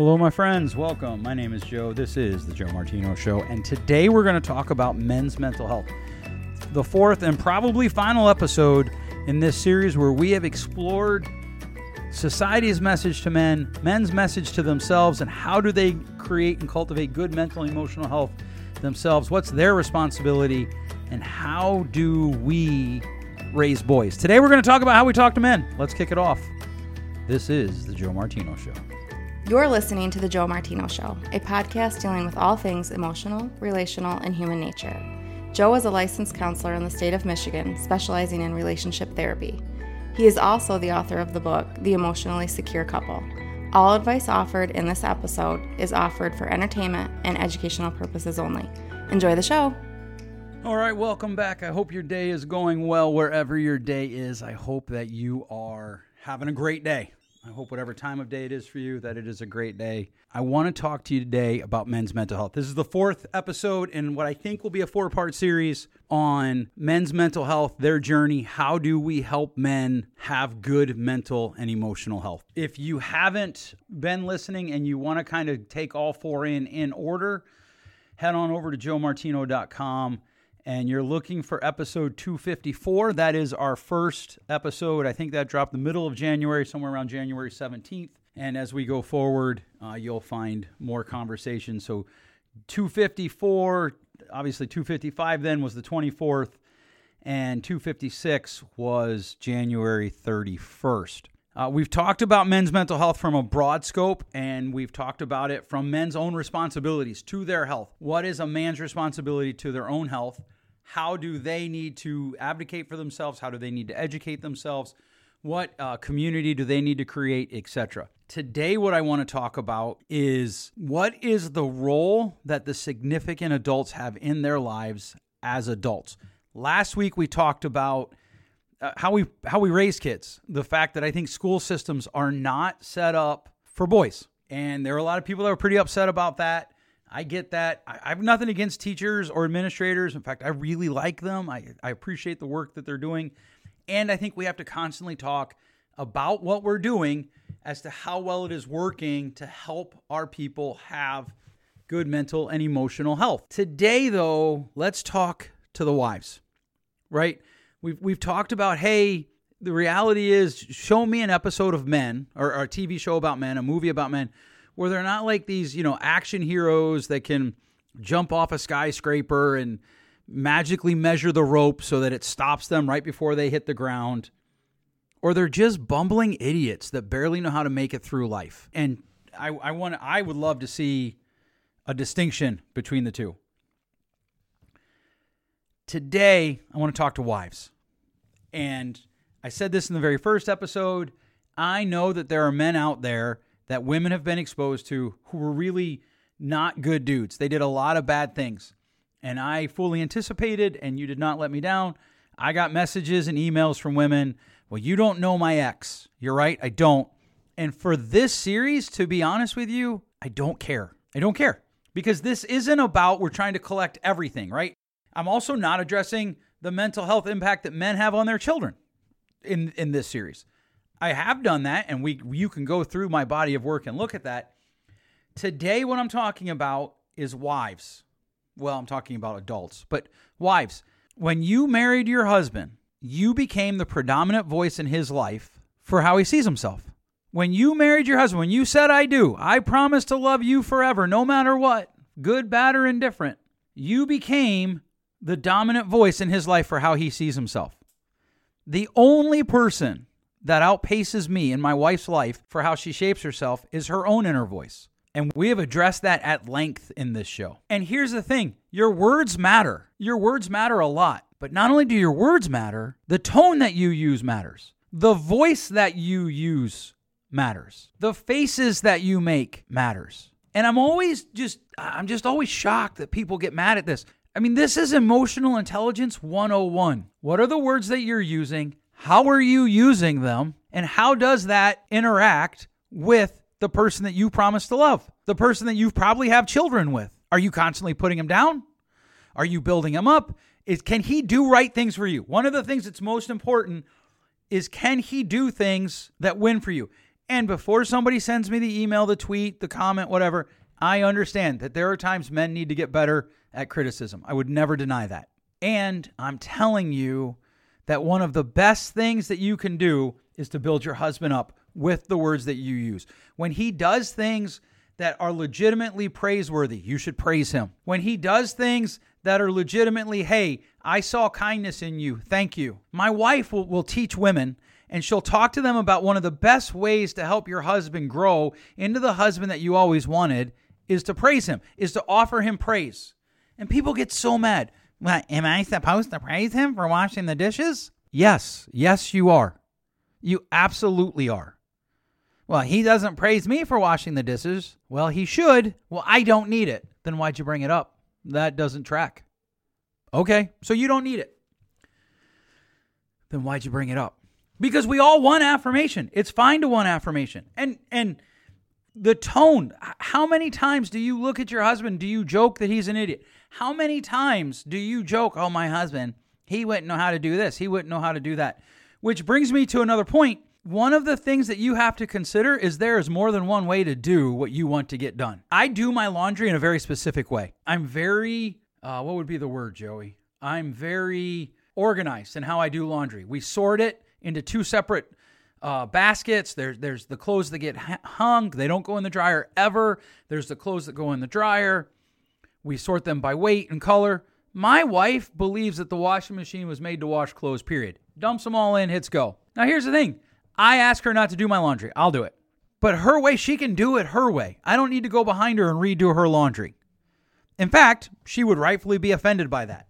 Hello, my friends. Welcome. My name is Joe. This is the Joe Martino Show, and today we're going to talk about men's mental health. The fourth and probably final episode in this series where we have explored society's message to men, men's message to themselves, and how do they create and cultivate good mental and emotional health themselves? What's their responsibility, and how do we raise boys? Today we're going to talk about how we talk to men. Let's kick it off. This is the Joe Martino Show. You're listening to The Joe Martino Show, a podcast dealing with all things emotional, relational, and human nature. Joe is a licensed counselor in the state of Michigan, specializing in relationship therapy. He is also the author of the book, The Emotionally Secure Couple. All advice offered in this episode is offered for entertainment and educational purposes only. Enjoy the show. All right, welcome back. I hope your day is going well wherever your day is. I hope that you are having a great day. I hope whatever time of day it is for you, that it is a great day. I want to talk to you today about men's mental health. This is the fourth episode in what I think will be a four part series on men's mental health, their journey. How do we help men have good mental and emotional health? If you haven't been listening and you want to kind of take all four in in order, head on over to joemartino.com and you're looking for episode 254. That is our first episode. I think that dropped the middle of January, somewhere around January 17th. And as we go forward, uh, you'll find more conversations. So 254, obviously 255 then was the 24th, and 256 was January 31st. Uh, we've talked about men's mental health from a broad scope, and we've talked about it from men's own responsibilities to their health. What is a man's responsibility to their own health? How do they need to advocate for themselves? How do they need to educate themselves? What uh, community do they need to create, etc. Today, what I want to talk about is what is the role that the significant adults have in their lives as adults. Last week, we talked about uh, how we how we raise kids. The fact that I think school systems are not set up for boys, and there are a lot of people that are pretty upset about that. I get that. I, I have nothing against teachers or administrators. In fact, I really like them. I, I appreciate the work that they're doing, and I think we have to constantly talk about what we're doing as to how well it is working to help our people have good mental and emotional health. Today, though, let's talk to the wives, right? We've we've talked about hey, the reality is show me an episode of men or, or a TV show about men, a movie about men, where they're not like these, you know, action heroes that can jump off a skyscraper and magically measure the rope so that it stops them right before they hit the ground. Or they're just bumbling idiots that barely know how to make it through life. And I, I want I would love to see a distinction between the two. Today, I want to talk to wives. And I said this in the very first episode. I know that there are men out there that women have been exposed to who were really not good dudes. They did a lot of bad things. And I fully anticipated, and you did not let me down. I got messages and emails from women. Well, you don't know my ex. You're right, I don't. And for this series, to be honest with you, I don't care. I don't care because this isn't about we're trying to collect everything, right? I'm also not addressing the mental health impact that men have on their children in in this series. I have done that and we you can go through my body of work and look at that. Today what I'm talking about is wives. Well, I'm talking about adults, but wives. When you married your husband, you became the predominant voice in his life for how he sees himself. When you married your husband, when you said I do, I promise to love you forever no matter what, good, bad or indifferent, you became the dominant voice in his life for how he sees himself. The only person that outpaces me in my wife's life for how she shapes herself is her own inner voice. And we have addressed that at length in this show. And here's the thing your words matter. Your words matter a lot. But not only do your words matter, the tone that you use matters. The voice that you use matters. The faces that you make matters. And I'm always just, I'm just always shocked that people get mad at this. I mean, this is emotional intelligence 101. What are the words that you're using? How are you using them? And how does that interact with the person that you promise to love? The person that you probably have children with? Are you constantly putting him down? Are you building him up? Is can he do right things for you? One of the things that's most important is can he do things that win for you? And before somebody sends me the email, the tweet, the comment, whatever, I understand that there are times men need to get better at criticism. I would never deny that. And I'm telling you that one of the best things that you can do is to build your husband up with the words that you use. When he does things that are legitimately praiseworthy, you should praise him. When he does things that are legitimately, hey, I saw kindness in you, thank you. My wife will, will teach women and she'll talk to them about one of the best ways to help your husband grow into the husband that you always wanted is to praise him, is to offer him praise. And people get so mad. Am I supposed to praise him for washing the dishes? Yes, yes, you are. You absolutely are. Well, he doesn't praise me for washing the dishes. Well, he should. Well, I don't need it. Then why'd you bring it up? That doesn't track. Okay, so you don't need it. Then why'd you bring it up? Because we all want affirmation. It's fine to want affirmation. And and the tone, how many times do you look at your husband? Do you joke that he's an idiot? How many times do you joke, "Oh, my husband, he wouldn't know how to do this. He wouldn't know how to do that." Which brings me to another point. One of the things that you have to consider is there is more than one way to do what you want to get done. I do my laundry in a very specific way. I'm very, uh, what would be the word, Joey? I'm very organized in how I do laundry. We sort it into two separate uh, baskets. There's there's the clothes that get hung. They don't go in the dryer ever. There's the clothes that go in the dryer. We sort them by weight and color. My wife believes that the washing machine was made to wash clothes. Period. Dumps them all in. Hits go. Now here's the thing. I ask her not to do my laundry. I'll do it. But her way, she can do it her way. I don't need to go behind her and redo her laundry. In fact, she would rightfully be offended by that.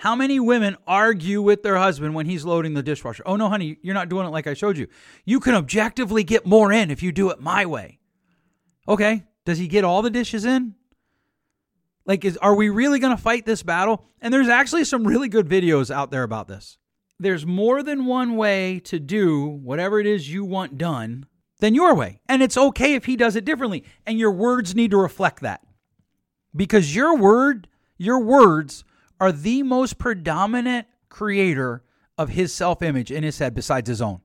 How many women argue with their husband when he's loading the dishwasher? Oh, no, honey, you're not doing it like I showed you. You can objectively get more in if you do it my way. Okay, does he get all the dishes in? Like, is, are we really going to fight this battle? And there's actually some really good videos out there about this there's more than one way to do whatever it is you want done than your way. And it's okay if he does it differently. And your words need to reflect that. Because your word, your words are the most predominant creator of his self image in his head besides his own.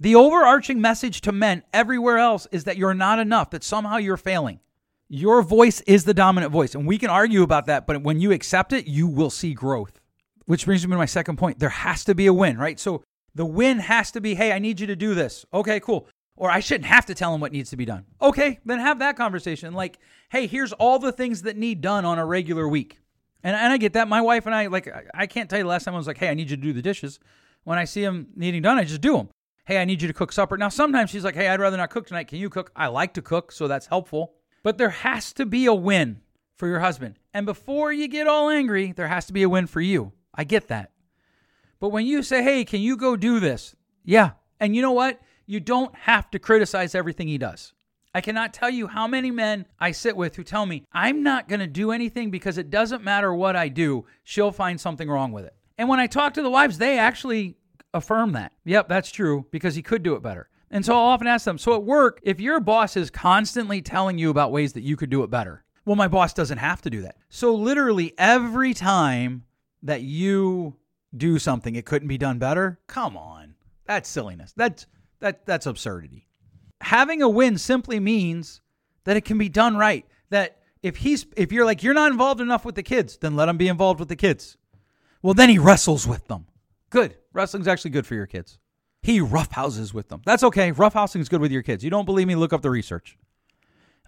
The overarching message to men everywhere else is that you're not enough, that somehow you're failing. Your voice is the dominant voice. And we can argue about that, but when you accept it, you will see growth. Which brings me to my second point. There has to be a win, right? So the win has to be, hey, I need you to do this. Okay, cool. Or I shouldn't have to tell him what needs to be done. Okay, then have that conversation. Like, hey, here's all the things that need done on a regular week. And, and I get that. My wife and I, like, I can't tell you the last time I was like, hey, I need you to do the dishes. When I see them needing done, I just do them. Hey, I need you to cook supper. Now, sometimes she's like, hey, I'd rather not cook tonight. Can you cook? I like to cook, so that's helpful. But there has to be a win for your husband. And before you get all angry, there has to be a win for you. I get that. But when you say, hey, can you go do this? Yeah. And you know what? You don't have to criticize everything he does. I cannot tell you how many men I sit with who tell me, I'm not going to do anything because it doesn't matter what I do, she'll find something wrong with it. And when I talk to the wives, they actually affirm that. Yep, that's true because he could do it better. And so I'll often ask them, so at work, if your boss is constantly telling you about ways that you could do it better, well, my boss doesn't have to do that. So literally every time that you do something it couldn't be done better? Come on. That's silliness. That's that that's absurdity. Having a win simply means that it can be done right. That if he's if you're like you're not involved enough with the kids, then let him be involved with the kids. Well, then he wrestles with them. Good. Wrestling's actually good for your kids. He roughhouses with them. That's okay. Roughhousing is good with your kids. You don't believe me? Look up the research.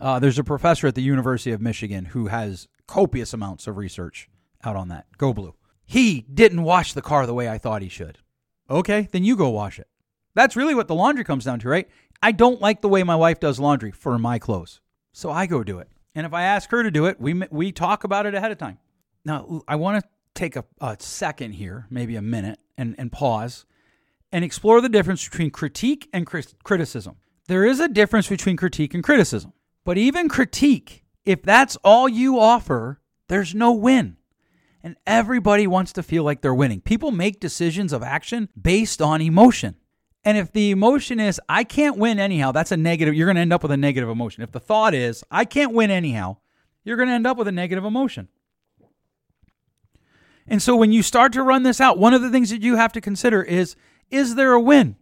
Uh, there's a professor at the University of Michigan who has copious amounts of research out on that. Go blue. He didn't wash the car the way I thought he should. Okay, then you go wash it. That's really what the laundry comes down to, right? I don't like the way my wife does laundry for my clothes. So I go do it. And if I ask her to do it, we, we talk about it ahead of time. Now, I want to take a, a second here, maybe a minute, and, and pause and explore the difference between critique and criticism. There is a difference between critique and criticism. But even critique, if that's all you offer, there's no win and everybody wants to feel like they're winning. People make decisions of action based on emotion. And if the emotion is, I can't win anyhow, that's a negative. You're going to end up with a negative emotion. If the thought is, I can't win anyhow, you're going to end up with a negative emotion. And so when you start to run this out, one of the things that you have to consider is, is there a win?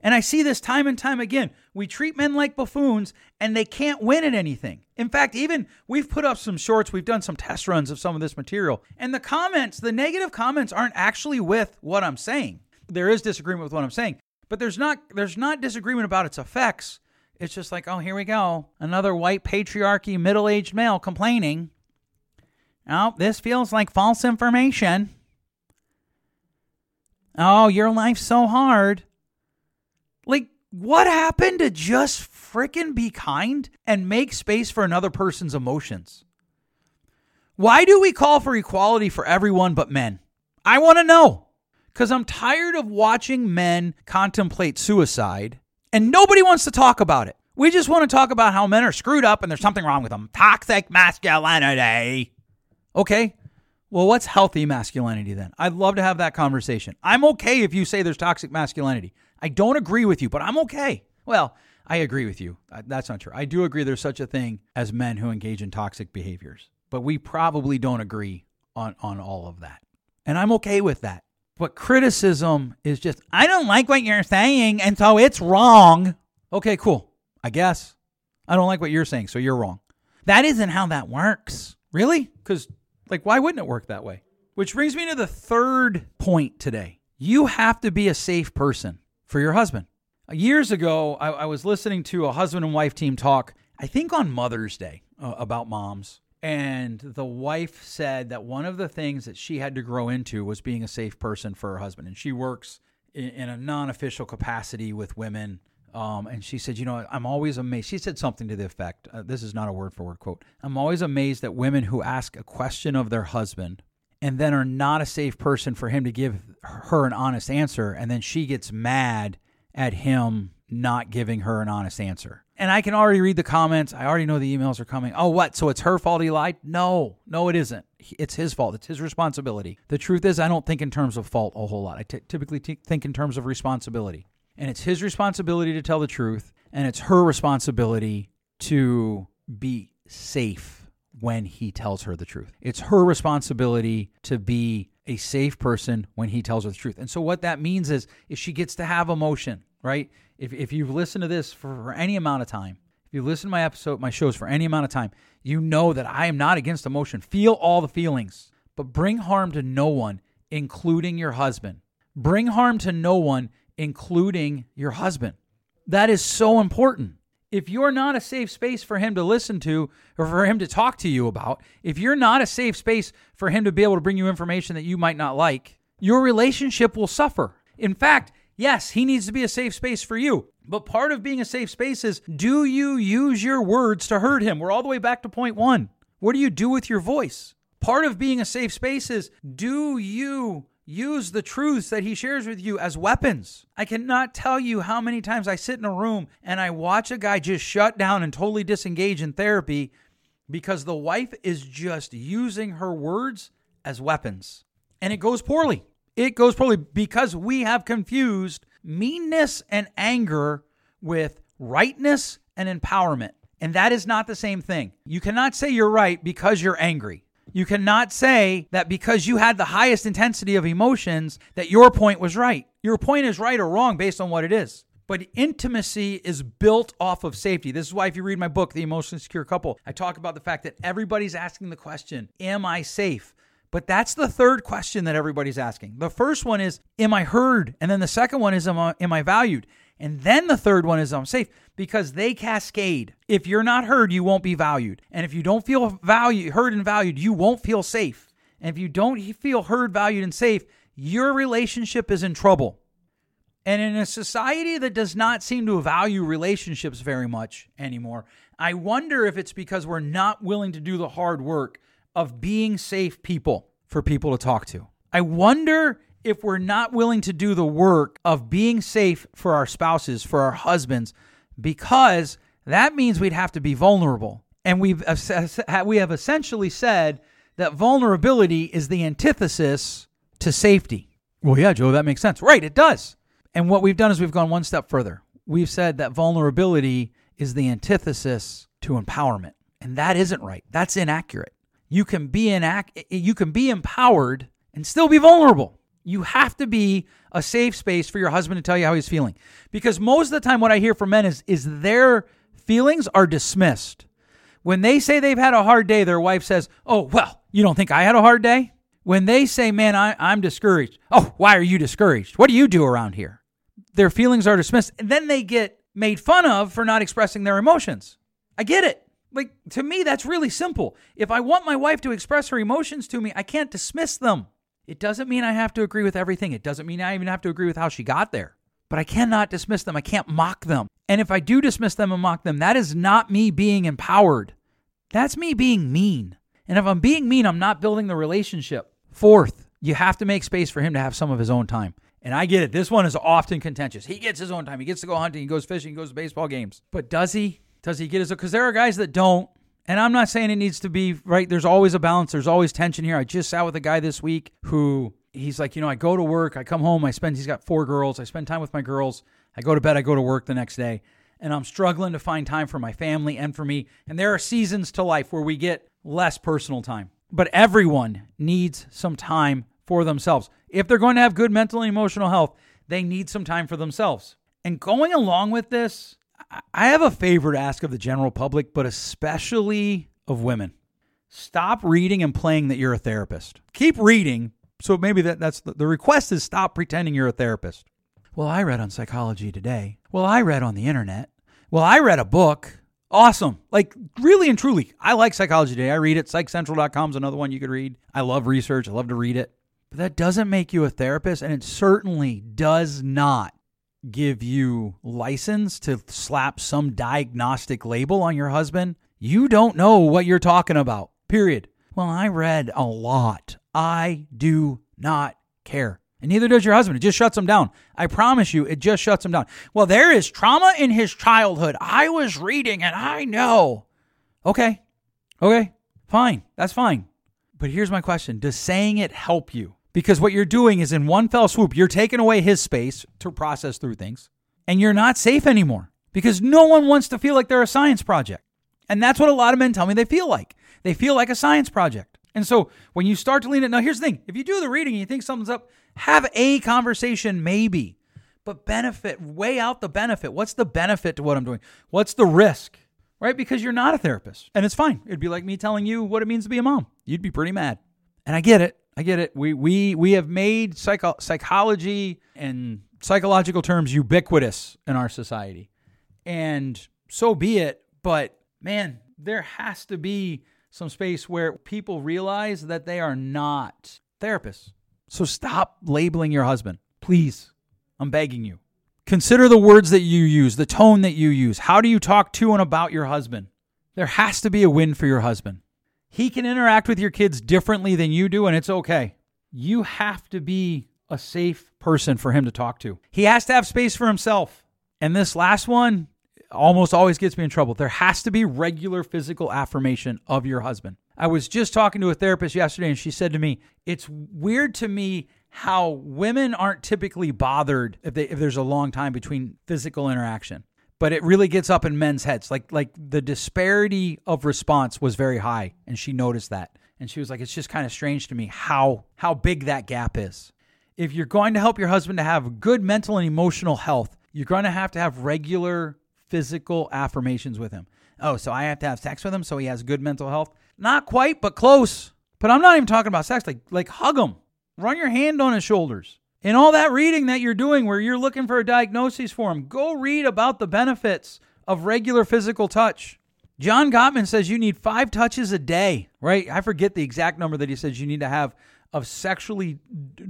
And I see this time and time again. We treat men like buffoons and they can't win at anything. In fact, even we've put up some shorts, we've done some test runs of some of this material, and the comments, the negative comments aren't actually with what I'm saying. There is disagreement with what I'm saying, but there's not there's not disagreement about its effects. It's just like, oh, here we go. Another white patriarchy middle-aged male complaining. Oh, this feels like false information. Oh, your life's so hard. Like, what happened to just fricking be kind and make space for another person's emotions? Why do we call for equality for everyone but men? I want to know. Because I'm tired of watching men contemplate suicide and nobody wants to talk about it. We just want to talk about how men are screwed up and there's something wrong with them. Toxic masculinity. Okay, well, what's healthy masculinity then? I'd love to have that conversation. I'm okay if you say there's toxic masculinity. I don't agree with you, but I'm okay. Well, I agree with you. That's not true. I do agree there's such a thing as men who engage in toxic behaviors, but we probably don't agree on, on all of that. And I'm okay with that. But criticism is just, I don't like what you're saying, and so it's wrong. Okay, cool. I guess. I don't like what you're saying, so you're wrong. That isn't how that works. Really? Because like, why wouldn't it work that way? Which brings me to the third point today. You have to be a safe person for your husband. Years ago, I, I was listening to a husband and wife team talk, I think on Mother's Day, uh, about moms. And the wife said that one of the things that she had to grow into was being a safe person for her husband. And she works in, in a non official capacity with women um, and she said, You know, I'm always amazed. She said something to the effect uh, this is not a word for word quote. I'm always amazed that women who ask a question of their husband and then are not a safe person for him to give her an honest answer. And then she gets mad at him not giving her an honest answer. And I can already read the comments. I already know the emails are coming. Oh, what? So it's her fault he lied? No, no, it isn't. It's his fault. It's his responsibility. The truth is, I don't think in terms of fault a whole lot. I t- typically t- think in terms of responsibility and it's his responsibility to tell the truth and it's her responsibility to be safe when he tells her the truth. It's her responsibility to be a safe person when he tells her the truth. And so what that means is is she gets to have emotion, right? If if you've listened to this for, for any amount of time, if you listen to my episode, my shows for any amount of time, you know that I am not against emotion. Feel all the feelings, but bring harm to no one, including your husband. Bring harm to no one, including your husband. That is so important. If you're not a safe space for him to listen to or for him to talk to you about, if you're not a safe space for him to be able to bring you information that you might not like, your relationship will suffer. In fact, yes, he needs to be a safe space for you. But part of being a safe space is do you use your words to hurt him? We're all the way back to point one. What do you do with your voice? Part of being a safe space is do you use the truths that he shares with you as weapons. I cannot tell you how many times I sit in a room and I watch a guy just shut down and totally disengage in therapy because the wife is just using her words as weapons. And it goes poorly. It goes poorly because we have confused meanness and anger with rightness and empowerment. And that is not the same thing. You cannot say you're right because you're angry. You cannot say that because you had the highest intensity of emotions that your point was right. Your point is right or wrong based on what it is. But intimacy is built off of safety. This is why, if you read my book, The Emotionally Secure Couple, I talk about the fact that everybody's asking the question, Am I safe? But that's the third question that everybody's asking. The first one is, Am I heard? And then the second one is, Am I, am I valued? And then the third one is I'm safe because they cascade. If you're not heard, you won't be valued. And if you don't feel valued, heard and valued, you won't feel safe. And if you don't feel heard, valued, and safe, your relationship is in trouble. And in a society that does not seem to value relationships very much anymore, I wonder if it's because we're not willing to do the hard work of being safe people for people to talk to. I wonder if we're not willing to do the work of being safe for our spouses, for our husbands, because that means we'd have to be vulnerable. And we've we have essentially said that vulnerability is the antithesis to safety. Well, yeah, Joe, that makes sense. Right, it does. And what we've done is we've gone one step further. We've said that vulnerability is the antithesis to empowerment. And that isn't right. That's inaccurate. You can be in act, you can be empowered and still be vulnerable. You have to be a safe space for your husband to tell you how he's feeling. Because most of the time, what I hear from men is, is their feelings are dismissed. When they say they've had a hard day, their wife says, Oh, well, you don't think I had a hard day? When they say, Man, I, I'm discouraged. Oh, why are you discouraged? What do you do around here? Their feelings are dismissed. And then they get made fun of for not expressing their emotions. I get it. Like, to me, that's really simple. If I want my wife to express her emotions to me, I can't dismiss them. It doesn't mean I have to agree with everything. It doesn't mean I even have to agree with how she got there. But I cannot dismiss them. I can't mock them. And if I do dismiss them and mock them, that is not me being empowered. That's me being mean. And if I'm being mean, I'm not building the relationship. Fourth, you have to make space for him to have some of his own time. And I get it. This one is often contentious. He gets his own time. He gets to go hunting. He goes fishing. He goes to baseball games. But does he? Does he get his? Because there are guys that don't. And I'm not saying it needs to be right. There's always a balance. There's always tension here. I just sat with a guy this week who he's like, you know, I go to work. I come home. I spend. He's got four girls. I spend time with my girls. I go to bed. I go to work the next day and I'm struggling to find time for my family and for me. And there are seasons to life where we get less personal time. But everyone needs some time for themselves. If they're going to have good mental and emotional health, they need some time for themselves. And going along with this, I have a favor to ask of the general public, but especially of women. Stop reading and playing that you're a therapist. Keep reading. So maybe that, that's the, the request is stop pretending you're a therapist. Well, I read on Psychology Today. Well, I read on the internet. Well, I read a book. Awesome. Like, really and truly, I like Psychology Today. I read it. PsychCentral.com is another one you could read. I love research. I love to read it. But that doesn't make you a therapist, and it certainly does not give you license to slap some diagnostic label on your husband. You don't know what you're talking about, period. Well, I read a lot. I do not care. And neither does your husband. It just shuts him down. I promise you, it just shuts him down. Well, there is trauma in his childhood. I was reading and I know. Okay. Okay. Fine. That's fine. But here's my question Does saying it help you? Because what you're doing is in one fell swoop, you're taking away his space to process through things, and you're not safe anymore because no one wants to feel like they're a science project. And that's what a lot of men tell me they feel like. They feel like a science project. And so when you start to lean it, now here's the thing if you do the reading and you think something's up, have a conversation, maybe, but benefit, weigh out the benefit. What's the benefit to what I'm doing? What's the risk? Right? Because you're not a therapist and it's fine. It'd be like me telling you what it means to be a mom. You'd be pretty mad. And I get it. I get it. We we we have made psycho- psychology and psychological terms ubiquitous in our society. And so be it, but man, there has to be some space where people realize that they are not therapists. So stop labeling your husband. Please. I'm begging you. Consider the words that you use, the tone that you use. How do you talk to and about your husband? There has to be a win for your husband. He can interact with your kids differently than you do, and it's okay. You have to be a safe person for him to talk to. He has to have space for himself. And this last one almost always gets me in trouble. There has to be regular physical affirmation of your husband. I was just talking to a therapist yesterday, and she said to me, It's weird to me how women aren't typically bothered if, they, if there's a long time between physical interaction but it really gets up in men's heads like like the disparity of response was very high and she noticed that and she was like it's just kind of strange to me how how big that gap is if you're going to help your husband to have good mental and emotional health you're going to have to have regular physical affirmations with him oh so i have to have sex with him so he has good mental health not quite, but close. But I'm not even talking about sex. Like, like hug him, run your hand on his shoulders. And all that reading that you're doing where you're looking for a diagnosis for him, go read about the benefits of regular physical touch. John Gottman says you need five touches a day, right? I forget the exact number that he says you need to have of sexually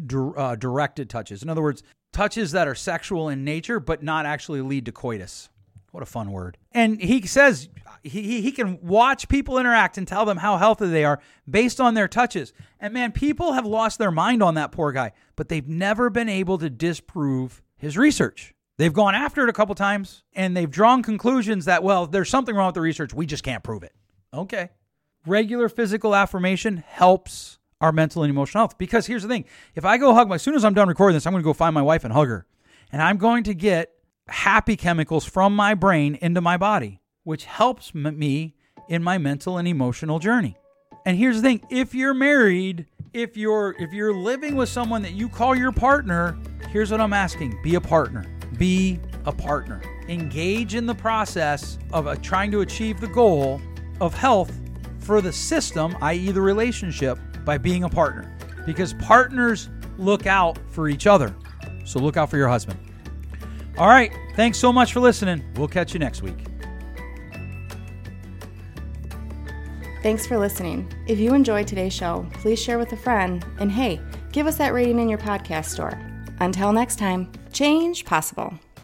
d- uh, directed touches. In other words, touches that are sexual in nature but not actually lead to coitus. What a fun word. And he says he, he can watch people interact and tell them how healthy they are based on their touches. And man, people have lost their mind on that poor guy, but they've never been able to disprove his research. They've gone after it a couple times and they've drawn conclusions that, well, there's something wrong with the research. We just can't prove it. Okay. Regular physical affirmation helps our mental and emotional health. Because here's the thing if I go hug my, as soon as I'm done recording this, I'm going to go find my wife and hug her. And I'm going to get happy chemicals from my brain into my body which helps me in my mental and emotional journey. And here's the thing if you're married, if you're if you're living with someone that you call your partner, here's what I'm asking: be a partner. Be a partner. Engage in the process of uh, trying to achieve the goal of health for the system, i.e., the relationship, by being a partner. Because partners look out for each other. So look out for your husband. All right. Thanks so much for listening. We'll catch you next week. Thanks for listening. If you enjoyed today's show, please share with a friend. And hey, give us that rating in your podcast store. Until next time, change possible.